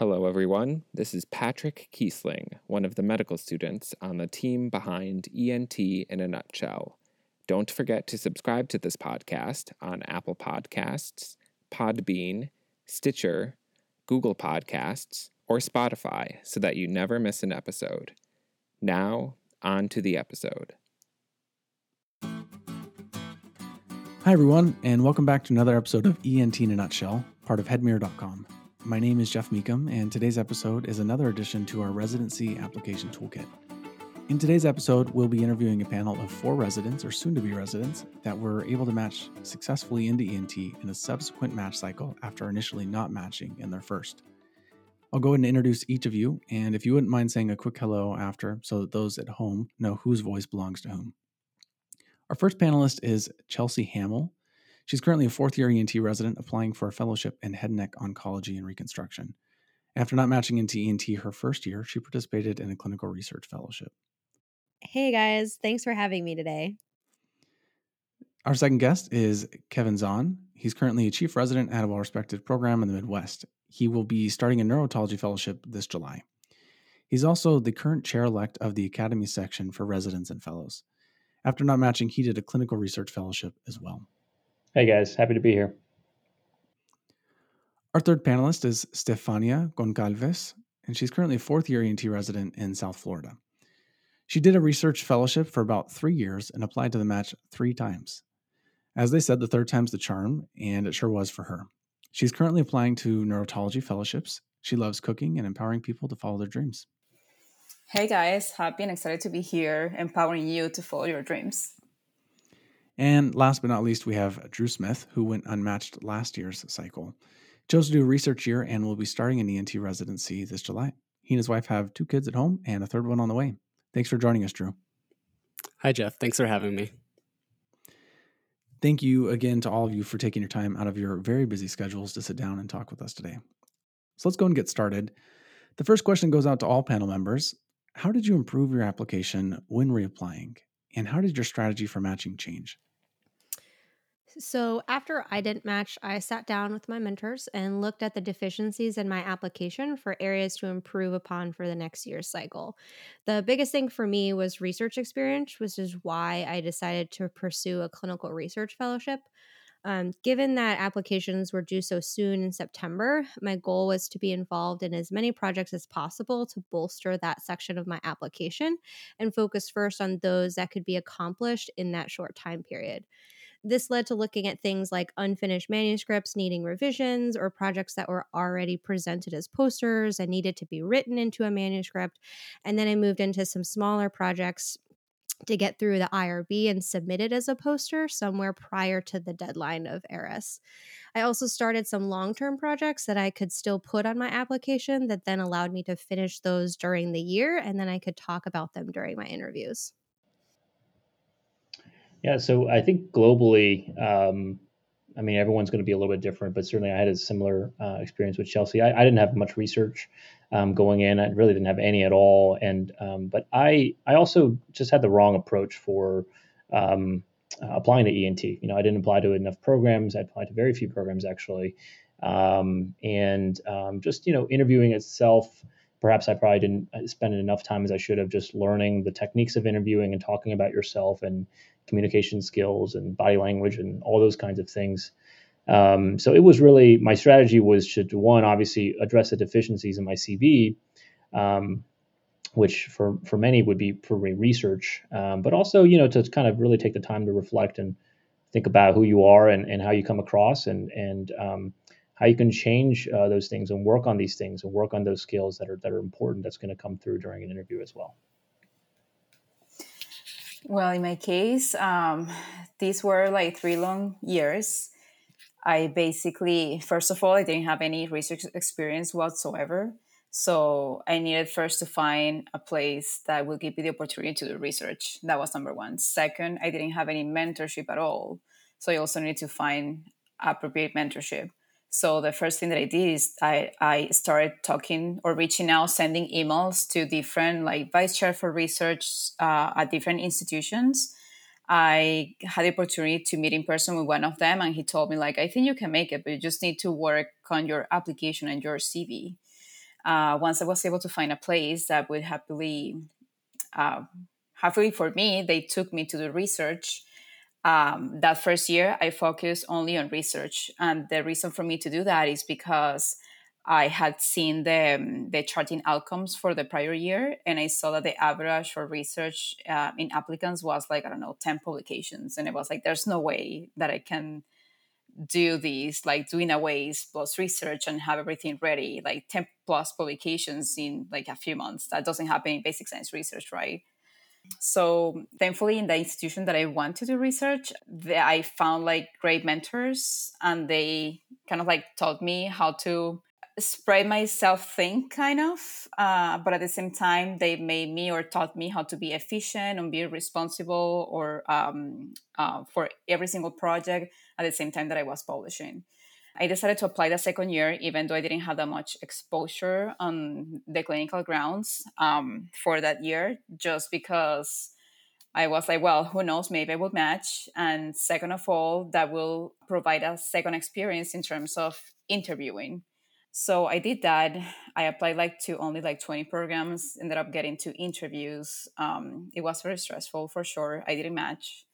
Hello, everyone. This is Patrick Kiesling, one of the medical students on the team behind ENT in a Nutshell. Don't forget to subscribe to this podcast on Apple Podcasts, Podbean, Stitcher, Google Podcasts, or Spotify so that you never miss an episode. Now, on to the episode. Hi, everyone, and welcome back to another episode of ENT in a Nutshell, part of headmirror.com. My name is Jeff Meekum, and today's episode is another addition to our residency application toolkit. In today's episode, we'll be interviewing a panel of four residents or soon to be residents that were able to match successfully into ENT in a subsequent match cycle after initially not matching in their first. I'll go ahead and introduce each of you, and if you wouldn't mind saying a quick hello after so that those at home know whose voice belongs to whom. Our first panelist is Chelsea Hamill. She's currently a fourth year ENT resident applying for a fellowship in head and neck oncology and reconstruction. After not matching into ENT her first year, she participated in a clinical research fellowship. Hey guys, thanks for having me today. Our second guest is Kevin Zahn. He's currently a chief resident at a well respected program in the Midwest. He will be starting a neurotology fellowship this July. He's also the current chair elect of the Academy section for residents and fellows. After not matching, he did a clinical research fellowship as well. Hey guys, happy to be here. Our third panelist is Stefania Goncalves, and she's currently a fourth year ENT resident in South Florida. She did a research fellowship for about three years and applied to the match three times. As they said, the third time's the charm, and it sure was for her. She's currently applying to neurotology fellowships. She loves cooking and empowering people to follow their dreams. Hey guys, happy and excited to be here, empowering you to follow your dreams. And last but not least, we have Drew Smith, who went unmatched last year's cycle. Chose to do a research year and will be starting an ENT residency this July. He and his wife have two kids at home and a third one on the way. Thanks for joining us, Drew. Hi, Jeff. Thanks for having me. Thank you again to all of you for taking your time out of your very busy schedules to sit down and talk with us today. So let's go and get started. The first question goes out to all panel members. How did you improve your application when reapplying? And how did your strategy for matching change? So, after I didn't match, I sat down with my mentors and looked at the deficiencies in my application for areas to improve upon for the next year's cycle. The biggest thing for me was research experience, which is why I decided to pursue a clinical research fellowship. Um, given that applications were due so soon in September, my goal was to be involved in as many projects as possible to bolster that section of my application and focus first on those that could be accomplished in that short time period. This led to looking at things like unfinished manuscripts needing revisions or projects that were already presented as posters and needed to be written into a manuscript. And then I moved into some smaller projects to get through the IRB and submit it as a poster somewhere prior to the deadline of ERAS. I also started some long term projects that I could still put on my application that then allowed me to finish those during the year and then I could talk about them during my interviews. Yeah, so I think globally, um, I mean, everyone's going to be a little bit different, but certainly I had a similar uh, experience with Chelsea. I, I, didn't have much research um, going in. I really didn't have any at all. And um, but I I also just had the wrong approach for um, applying to ENT. You know, I didn't apply to enough programs. I applied to very few programs actually, um, and um, just you know, interviewing itself. Perhaps I probably didn't uh, spend enough time as I should have just learning the techniques of interviewing and talking about yourself and communication skills and body language and all those kinds of things. Um, so it was really my strategy was to, one obviously address the deficiencies in my CV, um, which for for many would be for research, um, but also you know to kind of really take the time to reflect and think about who you are and, and how you come across and and um, how you can change uh, those things and work on these things and work on those skills that are that are important. That's going to come through during an interview as well. Well, in my case, um, these were like three long years. I basically, first of all, I didn't have any research experience whatsoever. So I needed first to find a place that would give me the opportunity to do research. That was number one. Second, I didn't have any mentorship at all. So I also needed to find appropriate mentorship. So the first thing that I did is I, I started talking or reaching out, sending emails to different like vice chair for research uh, at different institutions. I had the opportunity to meet in person with one of them, and he told me like, I think you can make it, but you just need to work on your application and your CV. uh, once I was able to find a place that would happily, uh, happily for me, they took me to the research. Um, that first year, I focused only on research, and the reason for me to do that is because I had seen the um, the charting outcomes for the prior year, and I saw that the average for research uh, in applicants was like I don't know ten publications, and it was like there's no way that I can do these like doing aways plus research and have everything ready like 10 plus publications in like a few months. That doesn't happen in basic science research right so thankfully in the institution that i want to do research i found like great mentors and they kind of like taught me how to spread myself thin kind of uh, but at the same time they made me or taught me how to be efficient and be responsible or um, uh, for every single project at the same time that i was publishing i decided to apply the second year even though i didn't have that much exposure on the clinical grounds um, for that year just because I was like, well, who knows? Maybe I will match. And second of all, that will provide a second experience in terms of interviewing. So i did that. I applied like to only like 20 programs ended up getting two interviews. Um, it was very stressful for sure. I didn't match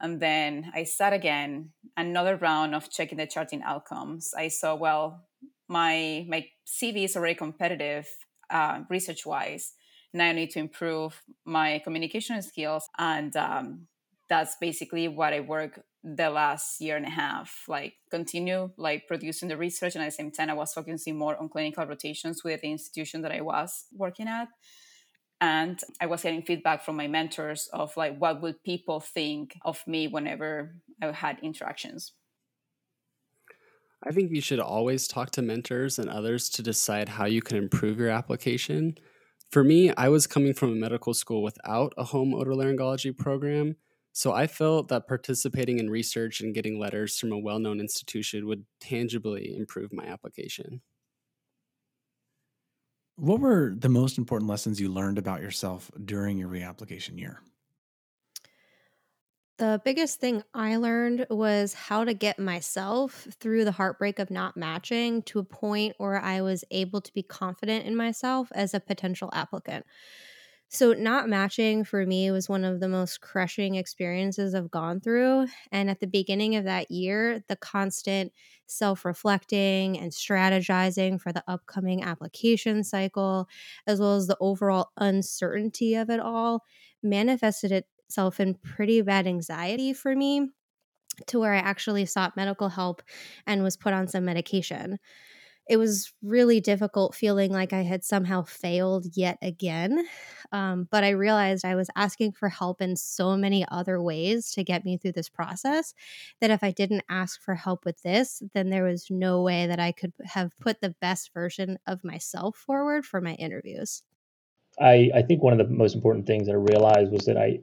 and then i sat again another round of checking the charting outcomes. I saw well my my cv is already competitive uh, research wise now i need to improve my communication skills and um, that's basically what i work the last year and a half like continue like producing the research. And at the same time i was focusing more on clinical rotations with the institution that i was working at and i was getting feedback from my mentors of like what would people think of me whenever i had interactions i think you should always talk to mentors and others to decide how you can improve your application for me i was coming from a medical school without a home otolaryngology program so I felt that participating in research and getting letters from a well known institution would tangibly improve my application. What were the most important lessons you learned about yourself during your reapplication year? The biggest thing I learned was how to get myself through the heartbreak of not matching to a point where I was able to be confident in myself as a potential applicant. So, not matching for me was one of the most crushing experiences I've gone through. And at the beginning of that year, the constant self reflecting and strategizing for the upcoming application cycle, as well as the overall uncertainty of it all, manifested itself in pretty bad anxiety for me to where I actually sought medical help and was put on some medication it was really difficult feeling like I had somehow failed yet again. Um, but I realized I was asking for help in so many other ways to get me through this process that if I didn't ask for help with this, then there was no way that I could have put the best version of myself forward for my interviews. I, I think one of the most important things that I realized was that I,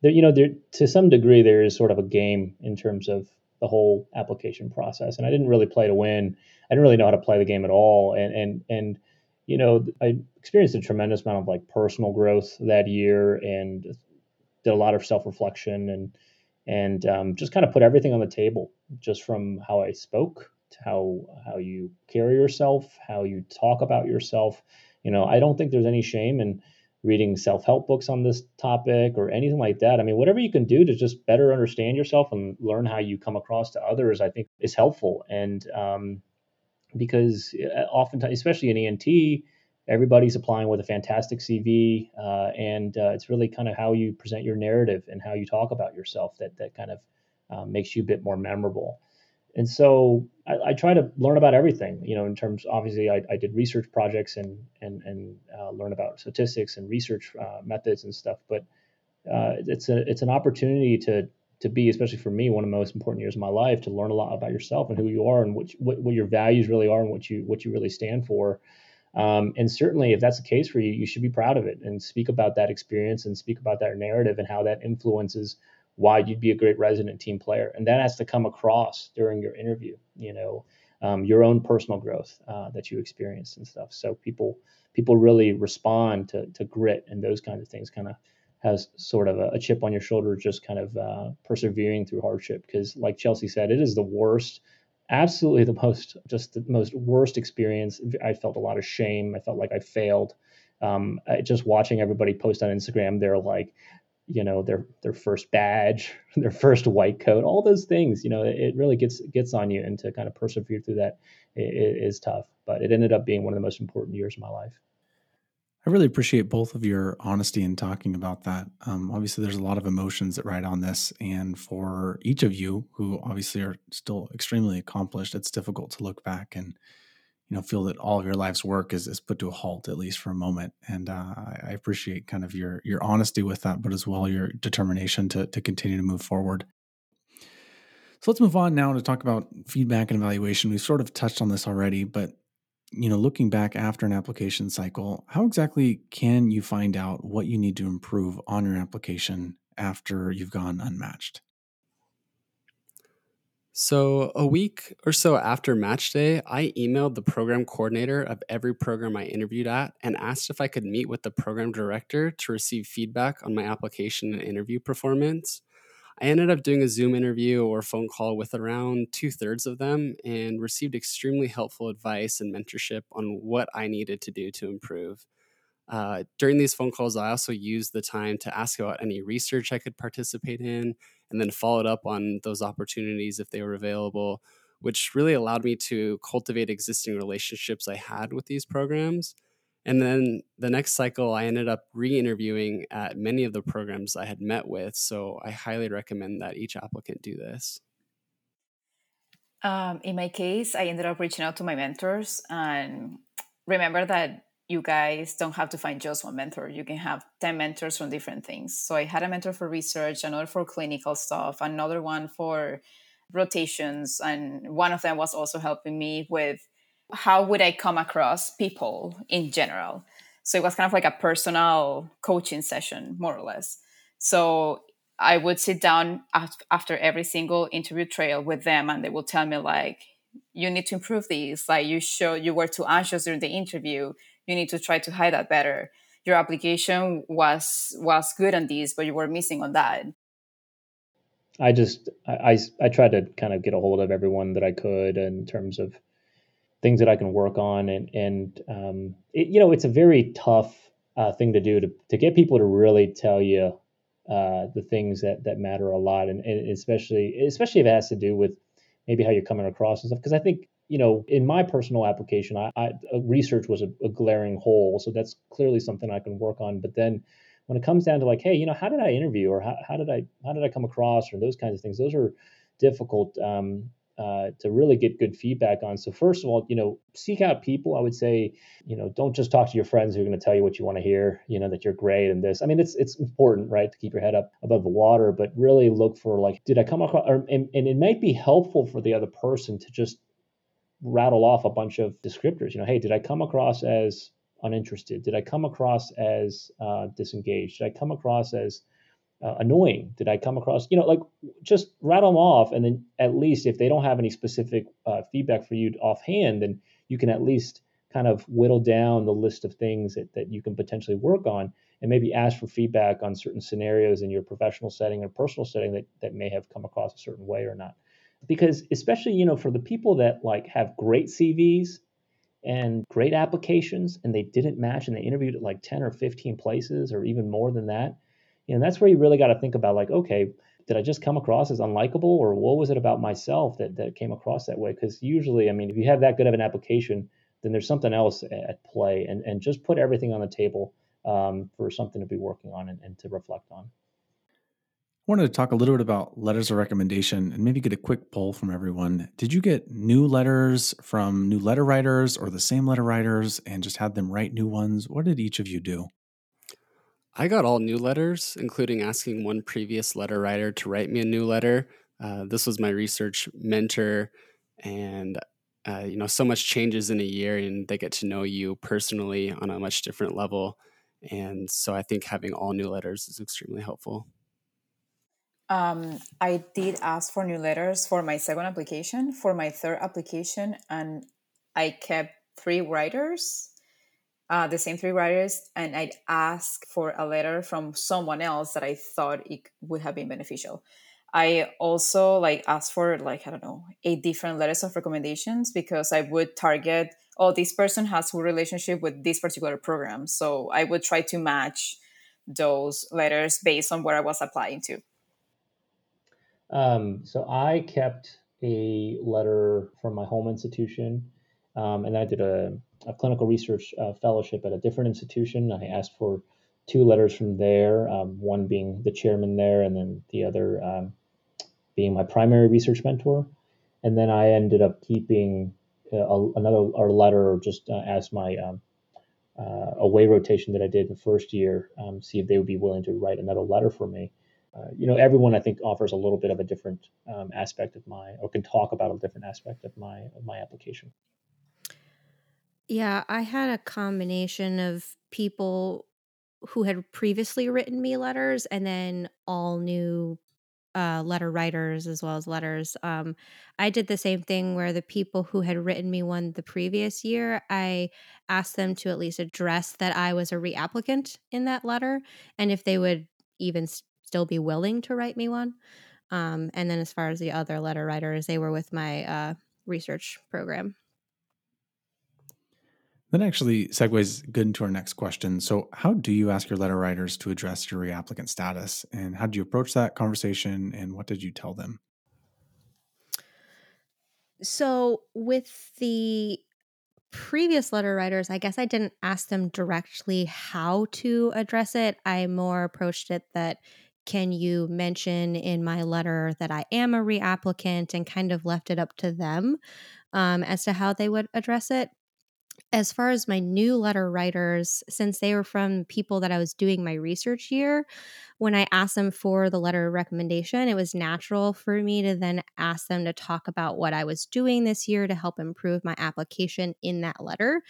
there, you know, there to some degree there is sort of a game in terms of the whole application process, and I didn't really play to win. I didn't really know how to play the game at all. And and and you know, I experienced a tremendous amount of like personal growth that year, and did a lot of self reflection and and um, just kind of put everything on the table, just from how I spoke to how how you carry yourself, how you talk about yourself. You know, I don't think there's any shame in reading self-help books on this topic or anything like that. I mean, whatever you can do to just better understand yourself and learn how you come across to others, I think is helpful. And um, because uh, oftentimes, especially in ENT, everybody's applying with a fantastic CV, uh, and uh, it's really kind of how you present your narrative and how you talk about yourself that that kind of uh, makes you a bit more memorable. And so I, I, try to learn about everything, you know, in terms. Obviously, I, I did research projects and and and uh, learn about statistics and research uh, methods and stuff. But it's a it's an opportunity to to be, especially for me, one of the most important years of my life, to learn a lot about yourself and who you are and what, what, what your values really are and what you what you really stand for. Um, and certainly, if that's the case for you, you should be proud of it and speak about that experience and speak about that narrative and how that influences why you'd be a great resident team player. And that has to come across during your interview. You know, um, your own personal growth uh, that you experienced and stuff. So people people really respond to to grit and those kinds of things. Kind of has sort of a, a, chip on your shoulder, just kind of uh, persevering through hardship. Because, like Chelsea said, it is the worst absolutely the most just the most worst experience. I felt a lot of shame. I felt like I failed. Um, just watching everybody post on Instagram, they're like, you know, their their first badge, their first white coat, all those things. You know, it, really gets gets on you, and to kind of persevere through that is tough. But it ended up being one of the most important years of my life. I really appreciate both of your honesty in talking about that. Um, obviously, there's a lot of emotions that ride on this. And for each of you who obviously are still extremely accomplished, it's difficult to look back and you know feel that all of your life's work is, is put to a halt at least for a moment and uh, I, appreciate kind of your your honesty with that but as well your determination to, to continue to move forward so let's move on now to talk about feedback and evaluation we've sort of touched on this already but you know, looking back after an application cycle, how exactly can you find out what you need to improve on your application after you've gone unmatched? So, a week or so after match day, I emailed the program coordinator of every program I interviewed at and asked if I could meet with the program director to receive feedback on my application and interview performance. I ended up doing a Zoom interview or phone call with around two thirds of them and received extremely helpful advice and mentorship on what I needed to do to improve. Uh, during these phone calls, I also used the time to ask about any research I could participate in and then followed up on those opportunities if they were available, which really allowed me to cultivate existing relationships I had with these programs and then the next cycle, I ended up re interviewing at many of the programs I had met with. So I highly recommend that each applicant do this. Um, in my case, I ended up reaching out to my mentors and remember that you guys don't have to find just one mentor. You can have 10 mentors from different things. So I had a mentor for research, another for clinical stuff, another one for rotations. And one of them was also helping me with how would I come across people in general? So it was kind of like a personal coaching session, more or less. So I would sit down after every single interview trail with them, and they will tell me like, "You need to improve these. Like you show you were too anxious during the interview. You need to try to hide that better. Your application was was good on these, but you were missing on that." I just I I, I tried to kind of get a hold of everyone that I could in terms of things that I can work on, and and um, it, you know, it's a very tough uh, thing to do to to get people to really tell you uh, the things that that matter a lot, and, and especially especially if it has to do with maybe how you're coming across and stuff. Because I think you know, in my personal application, I, I research was a, a glaring hole, so that's clearly something I can work on. But then when it comes down to like, hey, you know, how did I interview, or how, how did I how did I come across, or those kinds of things, those are difficult um, uh, to really get good feedback on. So first of all, you know, seek out people. I would say, you know, don't just talk to your friends who are going to tell you what you want to hear. You know that you're great and this. I mean, it's it's important, right, to keep your head up above the water, but really look for like, did I come across? Or, and, and it might be helpful for the other person to just rattle off a bunch of descriptors. You know, hey, did I come across as uninterested? Did I come across as uh, disengaged? Did I come across as uh, annoying did I come across? You know, like just rattle them off, and then at least if they don't have any specific uh, feedback for you offhand, then you can at least kind of whittle down the list of things that, that you can potentially work on and maybe ask for feedback on certain scenarios in your professional setting or personal setting that, that may have come across a certain way or not because especially you know for the people that like have great cvs and great applications and they didn't match and they interviewed at like 10 or 15 places or even more than that and that's where you really got to think about like, okay, did I just come across as unlikable or what was it about myself that, that came across that way? Because usually, I mean, if you have that good of an application, then there's something else at play and, and just put everything on the table um, for something to be working on and, and to reflect on. Wanted to talk a little bit about letters of recommendation and maybe get a quick poll from everyone. Did you get new letters from new letter writers or the same letter writers and just had them write new ones? What did each of you do? I got all new letters, including asking one previous letter writer to write me a new letter. Uh, this was my research mentor, and uh, you know, so much changes in a year, and they get to know you personally on a much different level. And so, I think having all new letters is extremely helpful. Um, I did ask for new letters for my second application. For my third application, and I kept three writers uh, the same three writers, and I'd ask for a letter from someone else that I thought it would have been beneficial. I also like asked for like I don't know eight different letters of recommendations because I would target oh this person has a relationship with this particular program, so I would try to match those letters based on where I was applying to. Um, so I kept a letter from my home institution, um, and I did a, a clinical research uh, fellowship at a different institution. I asked for two letters from there, um, one being the chairman there, and then the other um, being my primary research mentor. And then I ended up keeping uh, a, another a letter just uh, as my um, uh, away rotation that I did the first year, um, see if they would be willing to write another letter for me. Uh, you know, everyone I think offers a little bit of a different um, aspect of my, or can talk about a different aspect of my of my application. Yeah, I had a combination of people who had previously written me letters and then all new uh, letter writers as well as letters. Um, I did the same thing where the people who had written me one the previous year, I asked them to at least address that I was a reapplicant in that letter and if they would even still be willing to write me one. Um, and then as far as the other letter writers, they were with my uh, research program. That actually segues good into our next question. So, how do you ask your letter writers to address your reapplicant status? And how did you approach that conversation? And what did you tell them? So, with the previous letter writers, I guess I didn't ask them directly how to address it. I more approached it that can you mention in my letter that I am a reapplicant and kind of left it up to them um, as to how they would address it? As far as my new letter writers, since they were from people that I was doing my research year, when I asked them for the letter recommendation, it was natural for me to then ask them to talk about what I was doing this year to help improve my application in that letter,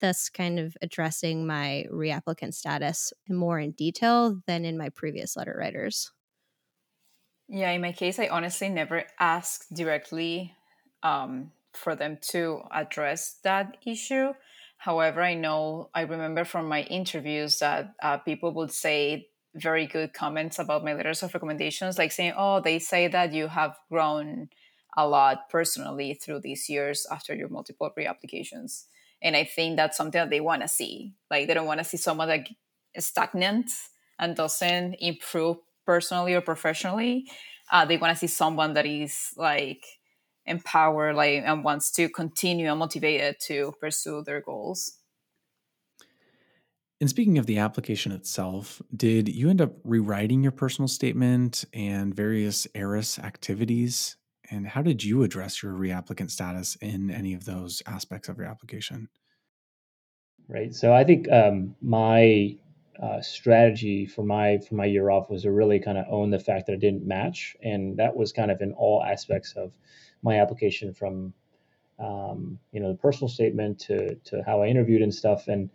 thus kind of addressing my reapplicant status more in detail than in my previous letter writers. Yeah, in my case, I honestly never asked directly um, for them to address that issue. However, I know I remember from my interviews that uh, people would say very good comments about my letters of recommendations, like saying, "Oh, they say that you have grown a lot personally through these years after your multiple reapplications." And I think that's something that they want to see. Like they don't want to see someone that is stagnant and doesn't improve personally or professionally. Uh, they want to see someone that is like empowered like and wants to continue and motivated to pursue their goals and speaking of the application itself, did you end up rewriting your personal statement and various ERAS activities? And how did you address your reapplicant status in any of those aspects of your application? Right. So I think um, my uh, strategy for my for my year off was to really kind of own the fact that I didn't match, and that was kind of in all aspects of my application, from um, you know the personal statement to to how I interviewed and stuff. And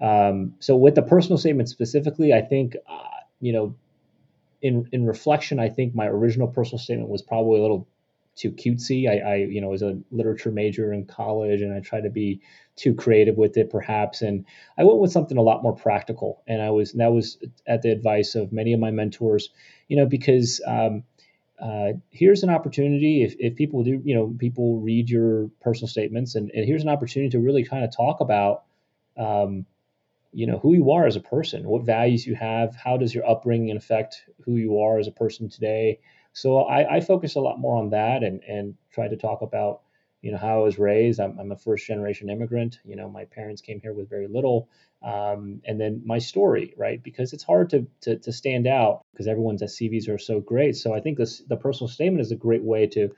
um, so with the personal statement specifically, I think uh, you know in in reflection, I think my original personal statement was probably a little too cutesy. I, I, you know was a literature major in college, and I tried to be too creative with it, perhaps. And I went with something a lot more practical. And I was that was at the advice of many of my mentors, you know, because um, uh, here's an opportunity if, if people do, you know, people read your personal statements, and, and here's an opportunity to really kind of talk about. Um, you know who you are as a person what values you have how does your upbringing affect who you are as a person today so I, I focus a lot more on that and and try to talk about you know how I was raised. I'm, I'm a first generation immigrant. You know, my parents came here with very little, um, and then my story, right? Because it's hard to to, to stand out because everyone's CVs are so great. So I think this the personal statement is a great way to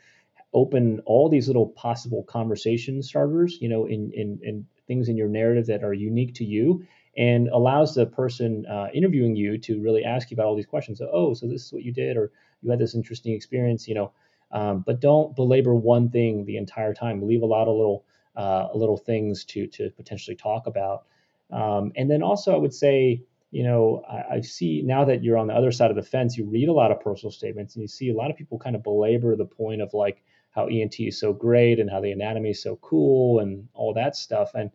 open all these little possible conversation starters. You know, in in in things in your narrative that are unique to you and allows the person uh, interviewing you to really ask you about all these questions. So, oh, so this is what you did, or you had this interesting experience, you know. Um, but don't belabor one thing the entire time. Leave a lot of little uh, little things to to potentially talk about. Um, and then also, I would say, you know, I, I, see now that you're on the other side of the fence, you read a lot of personal statements, and you see a lot of people kind of belabor the point of like how ENT is so great and how the anatomy is so cool and all that stuff. And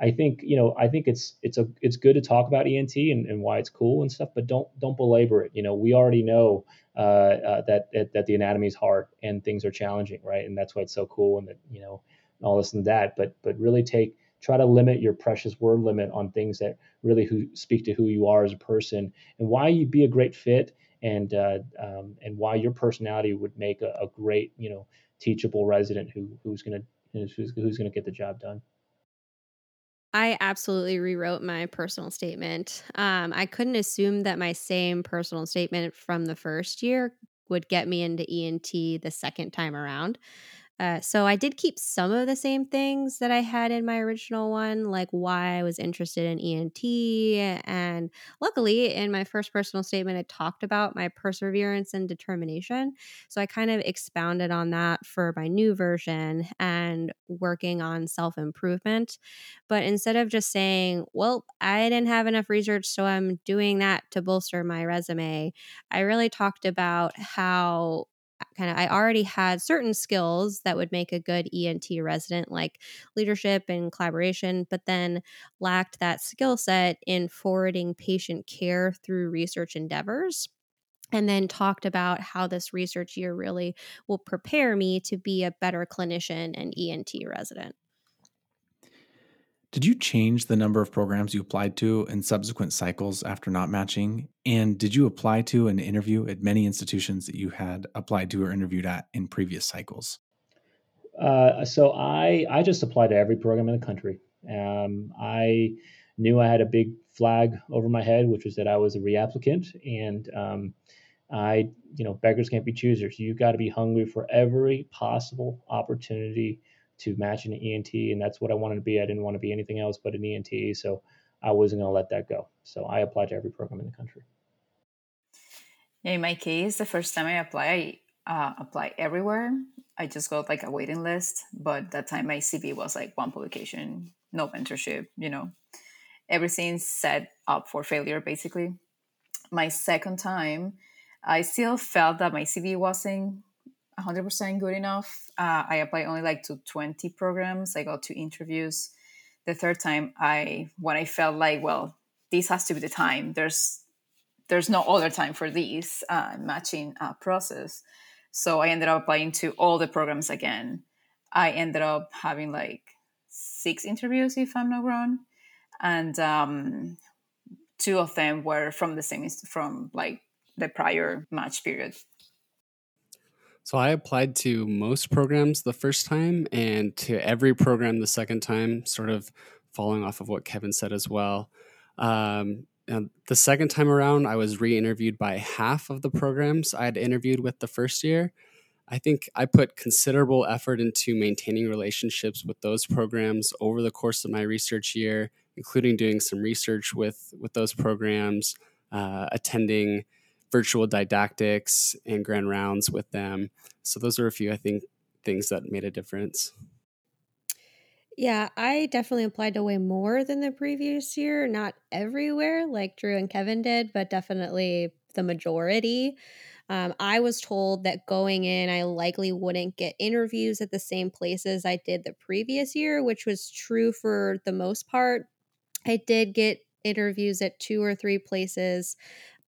I think you know I think it's it's a it's good to talk about ENT and, and why it's cool and stuff, but don't don't belabor it. You know, we already know uh, uh, that, that that the anatomy is hard and things are challenging, right? And that's why it's so cool and that you know all this and that. But but really take try to limit your precious word limit on things that really who speak to who you are as a person and why you'd be a great fit and uh, um, and why your personality would make a, a, great you know teachable resident who who's gonna who's, who's gonna get the job done. I absolutely rewrote my personal statement. Um, I couldn't assume that my same personal statement from the first year would get me into ENT the second time around. Uh, so I did keep some of the same things that I had in my original one, like why I was interested in ENT. And luckily, in my first personal statement, it talked about my perseverance and determination. So I kind of expounded on that for my new version and working on self improvement. But instead of just saying, well, I didn't have enough research, so I'm doing that to bolster my resume, I really talked about how kind of I already had certain skills that would make a good ENT resident like leadership and collaboration but then lacked that skill set in forwarding patient care through research endeavors and then talked about how this research year really will prepare me to be a better clinician and ENT resident. Did you change the number of programs you applied to in subsequent cycles after not matching? And did you apply to and interview at many institutions that you had applied to or interviewed at in previous cycles? Uh, so I I just applied to every program in the country. Um, I knew I had a big flag over my head, which was that I was a reapplicant, and um, I you know beggars can't be choosers. You've got to be hungry for every possible opportunity to match an ENT, and that's what I wanted to be. I didn't want to be anything else but an ENT, so I wasn't going to let that go. So I applied to every program in the country. In my case, the first time I applied, I uh, applied everywhere. I just got like a waiting list, but that time my CV was like one publication, no mentorship, you know, everything set up for failure basically. My second time, I still felt that my CV wasn't 100% good enough. Uh, I applied only like to 20 programs. I got two interviews. The third time, I when I felt like, well, this has to be the time. There's there's no other time for this uh, matching uh, process. So I ended up applying to all the programs again. I ended up having like six interviews, if I'm not wrong, and um, two of them were from the same from like the prior match period. So I applied to most programs the first time and to every program the second time, sort of following off of what Kevin said as well. Um, the second time around, I was re interviewed by half of the programs I had interviewed with the first year. I think I put considerable effort into maintaining relationships with those programs over the course of my research year, including doing some research with, with those programs, uh, attending virtual didactics and grand rounds with them. So those are a few, I think, things that made a difference. Yeah, I definitely applied to way more than the previous year. Not everywhere like Drew and Kevin did, but definitely the majority. Um, I was told that going in, I likely wouldn't get interviews at the same places I did the previous year, which was true for the most part. I did get interviews at two or three places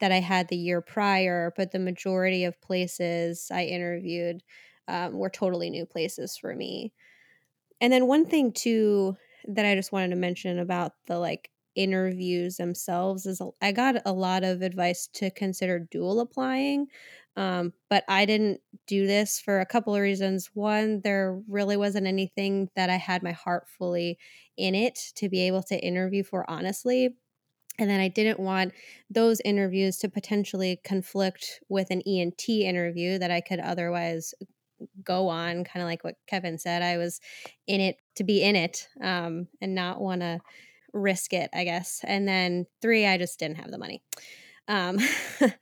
that I had the year prior, but the majority of places I interviewed um, were totally new places for me. And then one thing too that I just wanted to mention about the like interviews themselves is I got a lot of advice to consider dual applying. Um, but I didn't do this for a couple of reasons. One, there really wasn't anything that I had my heart fully in it to be able to interview for honestly. And then I didn't want those interviews to potentially conflict with an ENT interview that I could otherwise go on, kind of like what Kevin said. I was in it to be in it um, and not want to risk it, I guess. And then three, I just didn't have the money. Um,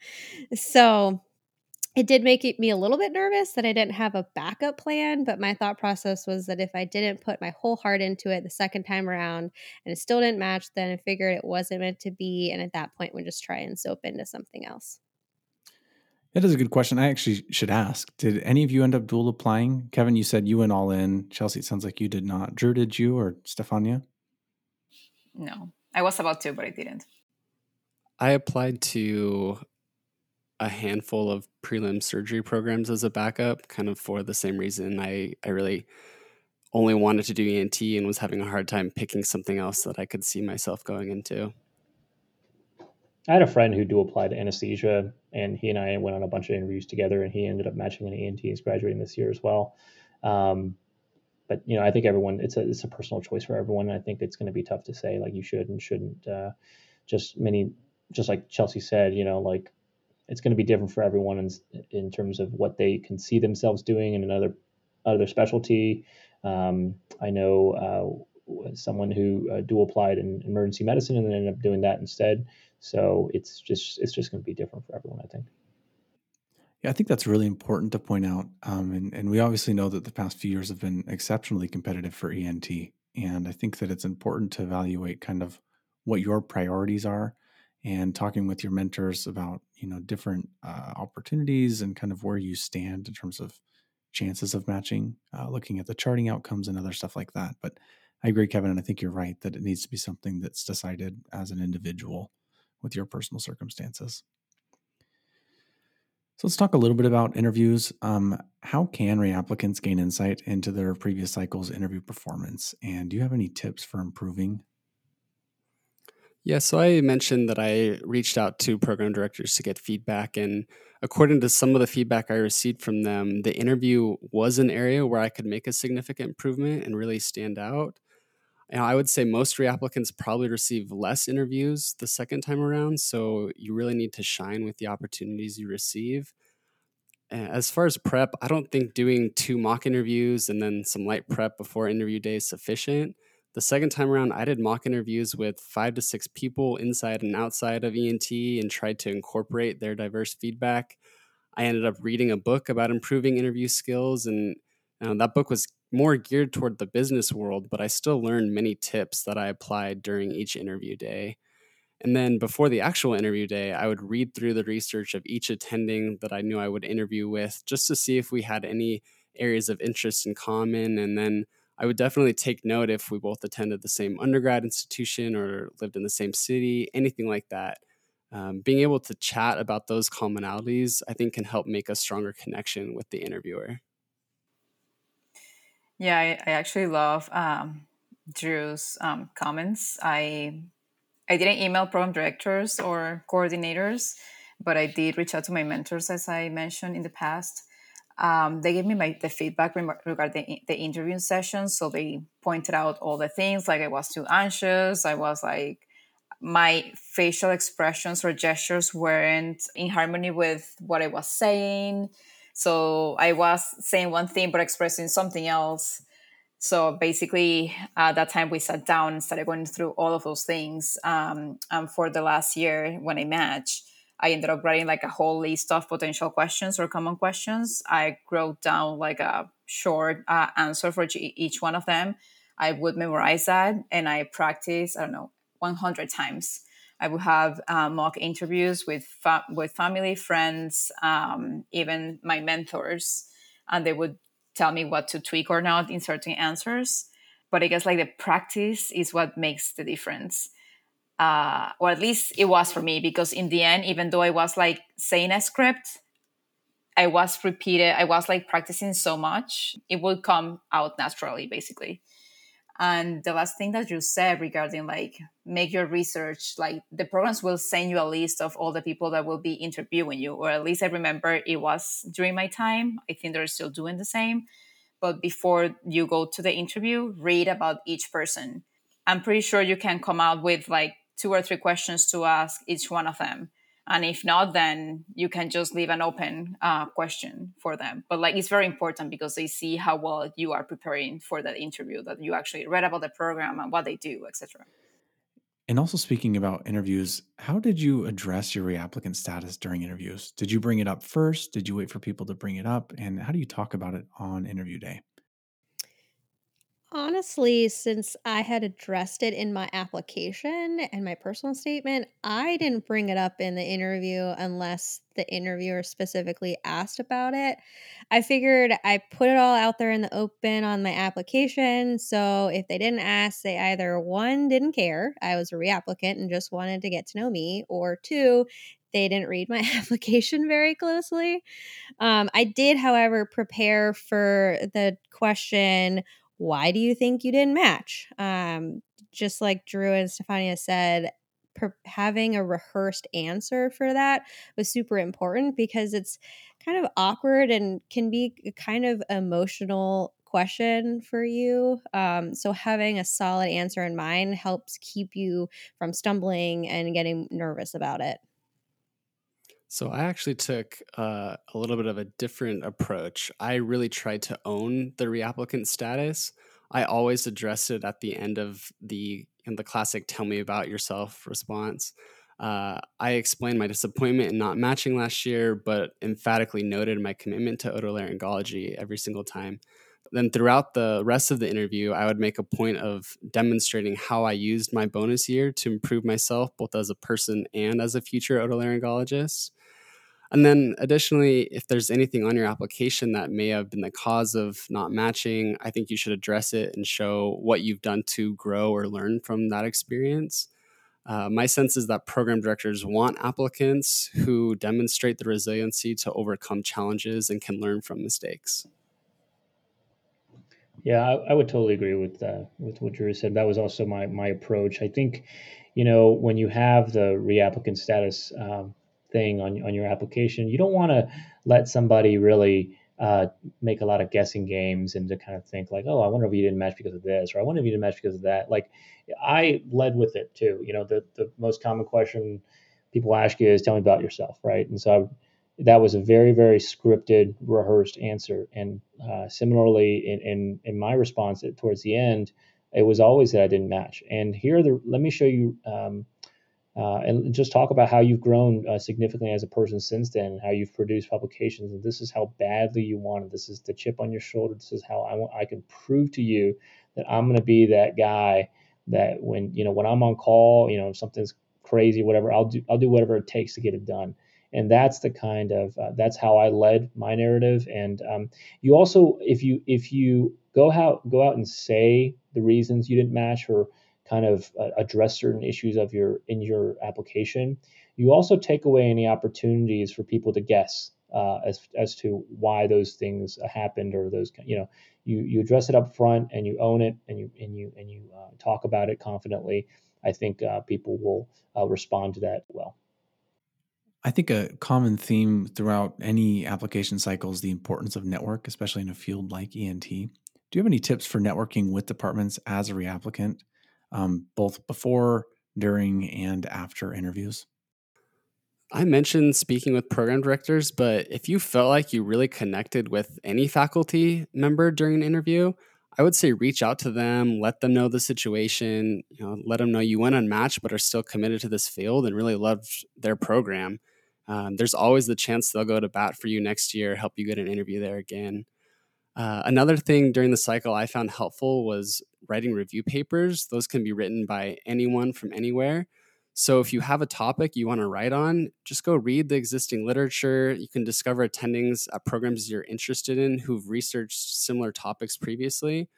so it did make me a little bit nervous that I didn't have a backup plan, but my thought process was that if I didn't put my whole heart into it the second time around and it still didn't match, then I figured it wasn't meant to be. And at that point, would just try and soap into something else. That is a good question. I actually should ask Did any of you end up dual applying? Kevin, you said you went all in. Chelsea, it sounds like you did not. Drew, did you or Stefania? no. I was about to, but I didn't. I applied to a handful of prelim surgery programs as a backup, kind of for the same reason. I, I really only wanted to do ENT and was having a hard time picking something else that I could see myself going into. I had a friend who do apply to anesthesia, and he and I went on a bunch of interviews together, and he ended up matching an ENT. He's graduating this year as well. Um, but you know, I think everyone it's a it's a personal choice for everyone. I think it's going to be tough to say like you should and shouldn't. Uh, just many, just like Chelsea said, you know, like it's going to be different for everyone in in terms of what they can see themselves doing in another other specialty. Um, I know uh, someone who uh, dual applied in emergency medicine and then ended up doing that instead. So it's just it's just going to be different for everyone, I think. Yeah, I think that's really important to point out. Um, and, and we obviously know that the past few years have been exceptionally competitive for ENT. And I think that it's important to evaluate kind of what your priorities are and talking with your mentors about, you know, different uh, opportunities and kind of where you stand in terms of chances of matching, uh, looking at the charting outcomes and other stuff like that. But I agree, Kevin, and I think you're right that it needs to be something that's decided as an individual with your personal circumstances. So let's talk a little bit about interviews. Um, how can reapplicants gain insight into their previous cycle's interview performance? And do you have any tips for improving? Yeah, so I mentioned that I reached out to program directors to get feedback. And according to some of the feedback I received from them, the interview was an area where I could make a significant improvement and really stand out. And I would say most reapplicants probably receive less interviews the second time around. So you really need to shine with the opportunities you receive. As far as prep, I don't think doing two mock interviews and then some light prep before interview day is sufficient. The second time around, I did mock interviews with five to six people inside and outside of ENT and tried to incorporate their diverse feedback. I ended up reading a book about improving interview skills, and uh, that book was more geared toward the business world, but I still learned many tips that I applied during each interview day. And then before the actual interview day, I would read through the research of each attending that I knew I would interview with just to see if we had any areas of interest in common. And then I would definitely take note if we both attended the same undergrad institution or lived in the same city, anything like that. Um, being able to chat about those commonalities, I think, can help make a stronger connection with the interviewer. Yeah, I, I actually love um, Drew's um, comments. I I didn't email program directors or coordinators, but I did reach out to my mentors, as I mentioned in the past. Um, they gave me my the feedback regarding the, the interview session. So they pointed out all the things, like I was too anxious. I was like my facial expressions or gestures weren't in harmony with what I was saying. So I was saying one thing but expressing something else. So basically, at that time we sat down and started going through all of those things. Um, and for the last year, when I matched, I ended up writing like a whole list of potential questions or common questions. I wrote down like a short uh, answer for each one of them. I would memorize that and I practice, I don't know, 100 times. I would have uh, mock interviews with fa- with family, friends, um, even my mentors, and they would tell me what to tweak or not in certain answers. But I guess like the practice is what makes the difference. Uh, or at least it was for me because in the end, even though I was like saying a script, I was repeated. I was like practicing so much, it would come out naturally, basically. And the last thing that you said regarding like make your research, like the programs will send you a list of all the people that will be interviewing you, or at least I remember it was during my time. I think they're still doing the same. But before you go to the interview, read about each person. I'm pretty sure you can come out with like two or three questions to ask each one of them. And if not then you can just leave an open uh, question for them. But like it's very important because they see how well you are preparing for that interview that you actually read about the program and what they do etc and also speaking about interviews how did you address your reapplicant status during interviews? Did you bring it up first? Did you wait for people to bring it up? And how do you talk about it on interview day Honestly, since I had addressed it in my application and my personal statement, I didn't bring it up in the interview unless the interviewer specifically asked about it. I figured I put it all out there in the open on my application. So if they didn't ask, they either one, didn't care, I was a reapplicant and just wanted to get to know me, or two, they didn't read my application very closely. Um, I did, however, prepare for the question why do you think you didn't match? Um, just like Drew and Stefania said, per- having a rehearsed answer for that was super important because it's kind of awkward and can be a kind of emotional question for you. Um, so having a solid answer in mind helps keep you from stumbling and getting nervous about it. So I actually took uh, a little bit of a different approach. I really tried to own the reapplicant status. I always addressed it at the end of the in the classic "Tell me about yourself" response. Uh, I explained my disappointment in not matching last year, but emphatically noted my commitment to otolaryngology every single time. Then, throughout the rest of the interview, I would make a point of demonstrating how I used my bonus year to improve myself both as a person and as a future otolaryngologist. And then additionally, if there's anything on your application that may have been the cause of not matching, I think you should address it and show what you've done to grow or learn from that experience. Uh, my sense is that program directors want applicants who demonstrate the resiliency to overcome challenges and can learn from mistakes. Yeah, I, I would totally agree with uh, with what Drew said. That was also my my approach. I think, you know, when you have the reapplicant status um, thing on on your application. You don't want to let somebody really uh, make a lot of guessing games and to kind of think like, oh, I wonder if you didn't match because of this, or I wonder if you didn't match because of that. Like, I led with it too. You know, the the most common question people ask you is, "Tell me about yourself," right? And so I, that was a very very scripted, rehearsed answer. And uh, similarly, in, in in my response towards the end, it was always that I didn't match. And here, the let me show you. Um, uh, and just talk about how you've grown uh, significantly as a person since then, how you've produced publications, and this is how badly you want it. This is the chip on your shoulder. This is how I want. I can prove to you that I'm going to be that guy that when you know when I'm on call, you know, if something's crazy, whatever, I'll do. I'll do whatever it takes to get it done. And that's the kind of uh, that's how I led my narrative. And um, you also, if you if you go out go out and say the reasons you didn't match or kind of uh, address certain issues of your in your application, you also take away any opportunities for people to guess uh, as as to why those things happened or those you know you you address it up front and you own it and you and you and you uh, talk about it confidently. I think uh, people will uh, respond to that well. I think a common theme throughout any application cycle is the importance of network, especially in a field like ENT. Do you have any tips for networking with departments as a reapplicant? Um, both before, during, and after interviews? I mentioned speaking with program directors, but if you felt like you really connected with any faculty member during an interview, I would say reach out to them, let them know the situation, you know, let them know you went unmatched but are still committed to this field and really loved their program. Um, there's always the chance they'll go to bat for you next year, help you get an interview there again. Uh, another thing during the cycle I found helpful was writing review papers. Those can be written by anyone from anywhere. So if you have a topic you want to write on, just go read the existing literature. You can discover attendings at programs you're interested in who've researched similar topics previously.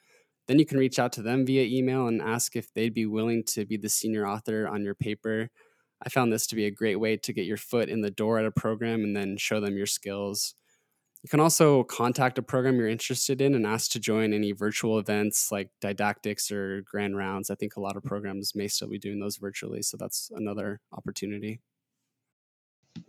Then you can reach out to them via email and ask if they'd be willing to be the senior author on your paper. I found this to be a great way to get your foot in the door at a program and then show them your skills. You can also contact a program you're interested in and ask to join any virtual events like didactics or grand rounds. I think a lot of programs may still be doing those virtually, so that's another opportunity.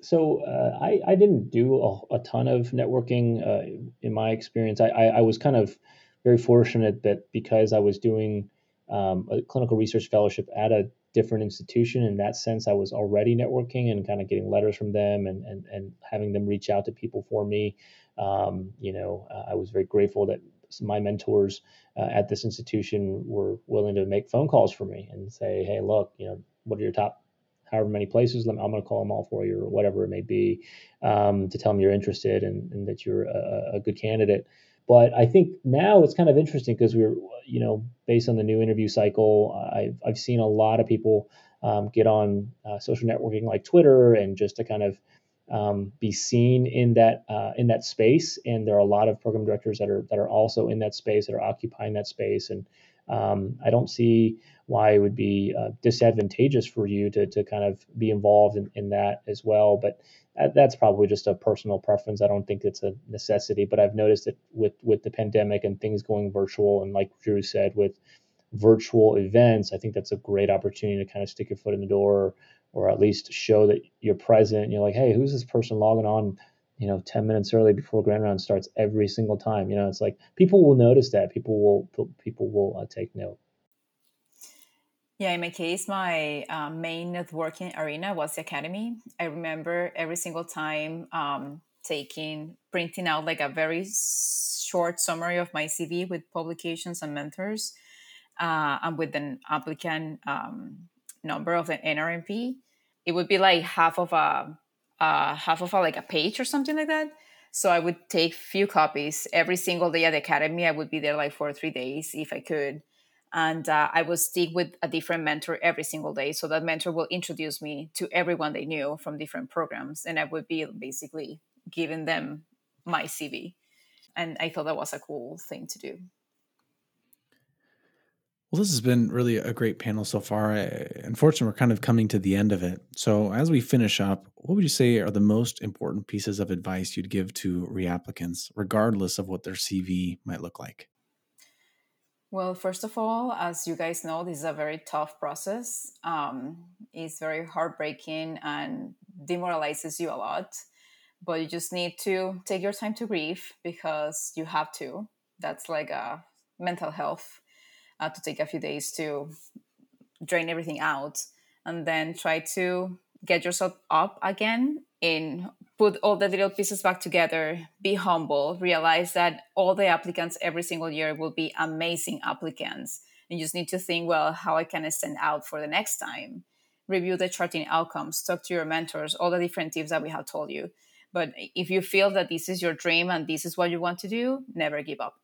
So uh, I, I didn't do a, a ton of networking uh, in my experience. I, I, I, was kind of very fortunate that because I was doing um, a clinical research fellowship at a different institution, in that sense, I was already networking and kind of getting letters from them and, and, and having them reach out to people for me. Um, you know, I was very grateful that my mentors uh, at this institution were willing to make phone calls for me and say, "Hey, look, you know, what are your top however many places? I'm going to call them all for you, or whatever it may be, um, to tell them you're interested and, and that you're a, a, good candidate." but I think now it's kind of interesting because we're, you know, based on the new interview cycle, I've, I've seen a lot of people um, get on uh, social networking like Twitter and just to kind of um, be seen in that uh, in that space. And there are a lot of program directors that are that are also in that space that are occupying that space. And um, I don't see why it would be uh, disadvantageous for you to to kind of be involved in, in that as well. But that's probably just a personal preference. I don't think it's a necessity, but I've noticed that with with the pandemic and things going virtual, and like Drew said, with virtual events, I think that's a great opportunity to kind of stick your foot in the door, or, at least show that you're present. You're like, hey, who's this person logging on? You know, ten minutes early before Grand Round starts every single time. You know, it's like people will notice that. People will people will uh, take note. Yeah, in my case, my uh, main networking arena was the academy. I remember every single time um, taking, printing out like a very short summary of my CV with publications and mentors, uh, and with an applicant um, number of the NRMP. It would be like half of a uh, half of a like a page or something like that. So I would take few copies every single day at the academy. I would be there like for three days if I could and uh, I would stick with a different mentor every single day. So that mentor will introduce me to everyone they knew from different programs, and I would be basically giving them my CV. And I thought that was a cool thing to do. Well, this has been really a great panel so far. Unfortunately, we're kind of coming to the end of it. So, as we finish up, what would you say are the most important pieces of advice you'd give to reapplicants, regardless of what their CV might look like? Well, first of all, as you guys know, this is a very tough process. Um, it's very heartbreaking and demoralizes you a lot. But you just need to take your time to grieve because you have to. That's like a mental health uh, to take a few days to drain everything out and then try to get yourself up again in put all the little pieces back together, be humble, realize that all the applicants every single year will be amazing applicants. And you just need to think, well, how I can stand out for the next time. Review the charting outcomes, talk to your mentors, all the different tips that we have told you. But if you feel that this is your dream and this is what you want to do, never give up.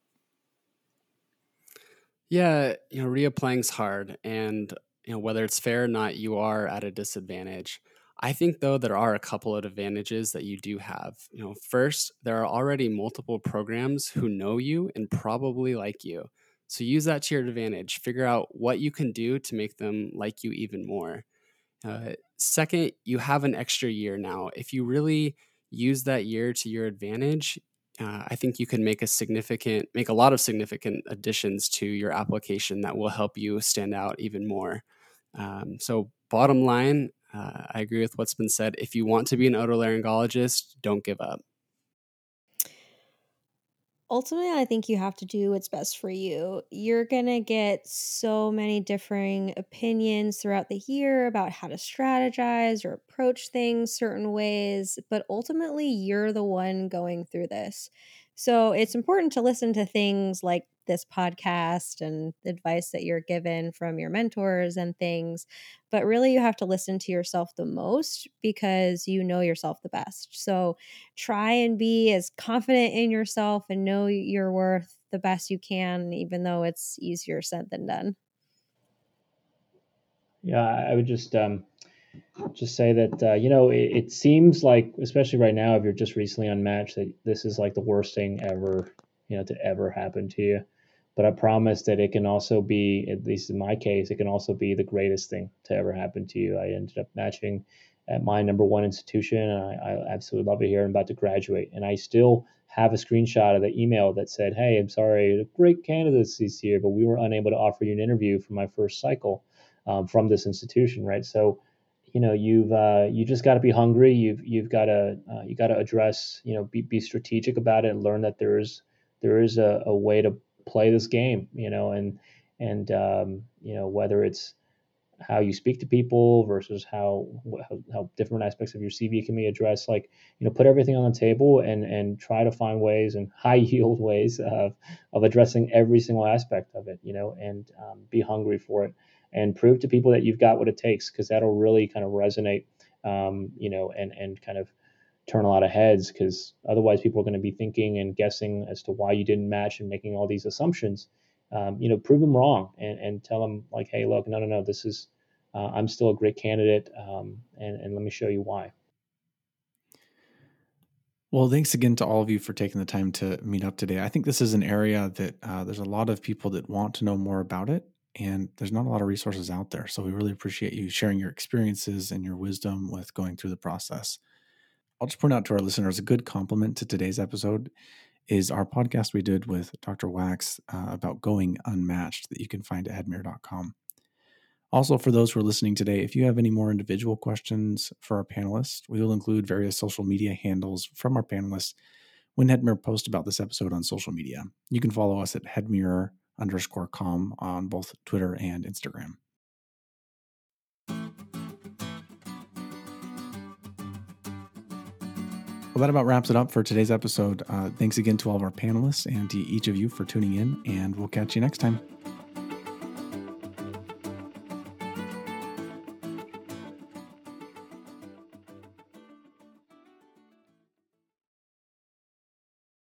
Yeah, you know, reapplying's hard. And, you know, whether it's fair or not, you are at a disadvantage. I think though there are a couple of advantages that you do have. You know, first, there are already multiple programs who know you and probably like you. So use that to your advantage. Figure out what you can do to make them like you even more. Uh, second, you have an extra year now. If you really use that year to your advantage, uh, I think you can make a significant, make a lot of significant additions to your application that will help you stand out even more. Um, so, bottom line, uh, I agree with what's been said. If you want to be an otolaryngologist, don't give up. Ultimately, I think you have to do what's best for you. You're going to get so many differing opinions throughout the year about how to strategize or approach things certain ways, but ultimately, you're the one going through this. So it's important to listen to things like this podcast and advice that you're given from your mentors and things. But really, you have to listen to yourself the most because you know yourself the best. So try and be as confident in yourself and know your worth the best you can, even though it's easier said than done. Yeah, I would just um, just say that uh, you know it, it, seems like, especially right now, if you're just recently unmatched, that this is like the worst thing ever, you know, to ever happen to you. But I promise that it can also be, at least in my case, it can also be the greatest thing to ever happen to you. I ended up matching at my number one institution, and I, I absolutely love it here. I'm about to graduate, and I still have a screenshot of the email that said, "Hey, I'm sorry, great candidacies here, but we were unable to offer you an interview for my first cycle um, from this institution." Right, so you know you've uh, you just got to be hungry. You've you've got to uh, you got to address you know be, be strategic about it and learn that there is there is a, a way to play this game, you know, and and um, you know whether it's how you speak to people versus how, how, how different aspects of your CV can be addressed. Like you know, put everything on the table and and try to find ways and high yield ways of of addressing every single aspect of it. You know, and um, be hungry for it and prove to people that you've got what it takes because that'll really kind of resonate. Um, you know, and and kind of turn a lot of heads because otherwise people are going to be thinking and guessing as to why you didn't match and making all these assumptions. Um, you know, prove them wrong and, and tell them like, hey, look, no, no, no, this is, uh, I'm still a great candidate, um, and, and let me show you why. Well, thanks again to all of you for taking the time to meet up today. I think this is an area that uh, there's a lot of people that want to know more about it, and there's not a lot of resources out there. So we really appreciate you sharing your experiences and your wisdom with going through the process. I'll just point out to our listeners a good complement to today's episode is our podcast we did with Dr. Wax uh, about going unmatched that you can find at headmirror.com. Also, for those who are listening today, if you have any more individual questions for our panelists, we will include various social media handles from our panelists when Headmirror posts about this episode on social media. You can follow us at headmirror underscore com on both Twitter and Instagram. Well, that about wraps it up for today's episode. Uh, thanks again to all of our panelists and to each of you for tuning in, and we'll catch you next time.